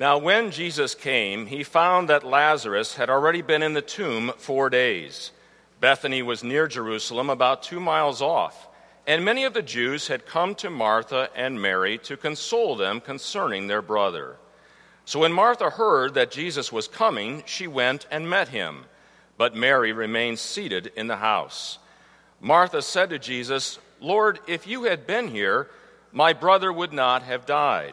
Now, when Jesus came, he found that Lazarus had already been in the tomb four days. Bethany was near Jerusalem, about two miles off, and many of the Jews had come to Martha and Mary to console them concerning their brother. So when Martha heard that Jesus was coming, she went and met him, but Mary remained seated in the house. Martha said to Jesus, Lord, if you had been here, my brother would not have died.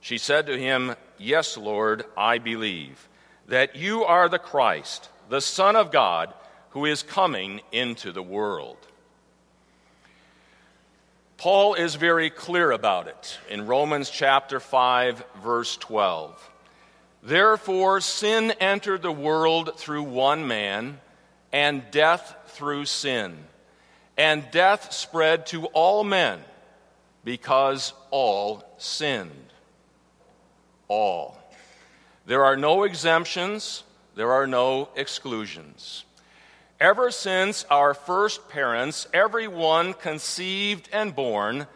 She said to him, Yes, Lord, I believe that you are the Christ, the Son of God, who is coming into the world. Paul is very clear about it in Romans chapter 5, verse 12. Therefore, sin entered the world through one man, and death through sin. And death spread to all men because all sinned all. There are no exemptions, there are no exclusions. Ever since our first parents, everyone conceived and born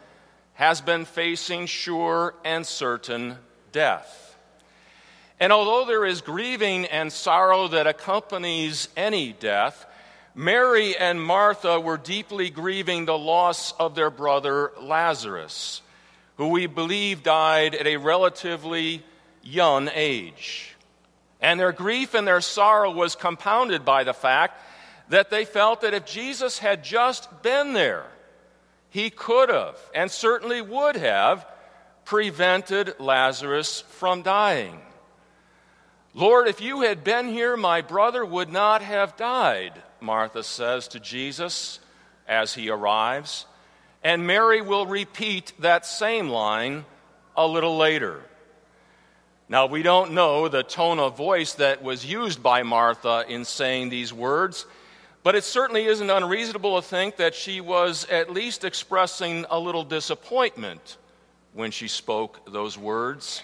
has been facing sure and certain death. And although there is grieving and sorrow that accompanies any death, Mary and Martha were deeply grieving the loss of their brother Lazarus who we believe died at a relatively young age. And their grief and their sorrow was compounded by the fact that they felt that if Jesus had just been there, he could have and certainly would have prevented Lazarus from dying. Lord, if you had been here, my brother would not have died, Martha says to Jesus as he arrives. And Mary will repeat that same line a little later. Now, we don't know the tone of voice that was used by Martha in saying these words, but it certainly isn't unreasonable to think that she was at least expressing a little disappointment when she spoke those words.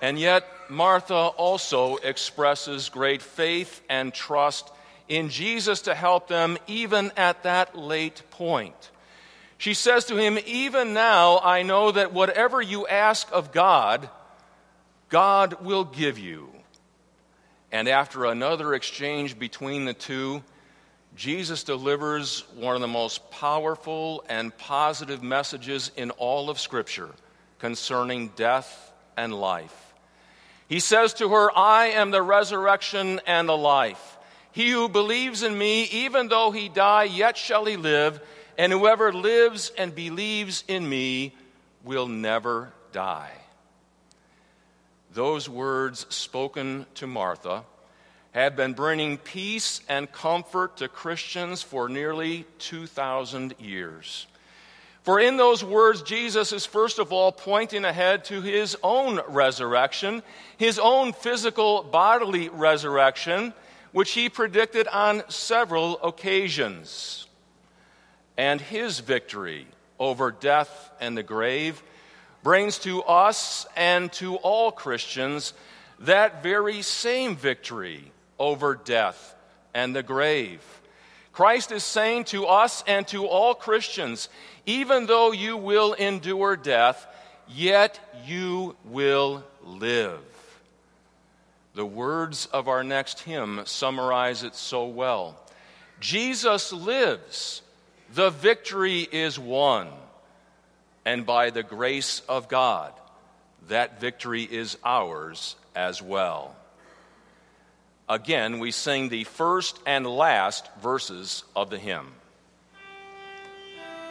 And yet, Martha also expresses great faith and trust in Jesus to help them even at that late point. She says to him, Even now I know that whatever you ask of God, God will give you. And after another exchange between the two, Jesus delivers one of the most powerful and positive messages in all of Scripture concerning death and life. He says to her, I am the resurrection and the life. He who believes in me, even though he die, yet shall he live and whoever lives and believes in me will never die. Those words spoken to Martha have been bringing peace and comfort to Christians for nearly 2,000 years. For in those words, Jesus is first of all pointing ahead to his own resurrection, his own physical bodily resurrection, which he predicted on several occasions and his victory over death and the grave brings to us and to all Christians that very same victory over death and the grave. Christ is saying to us and to all Christians, even though you will endure death, yet you will live. The words of our next hymn summarize it so well. Jesus lives the victory is won. And by the grace of God, that victory is ours as well. Again, we sing the first and last verses of the hymn.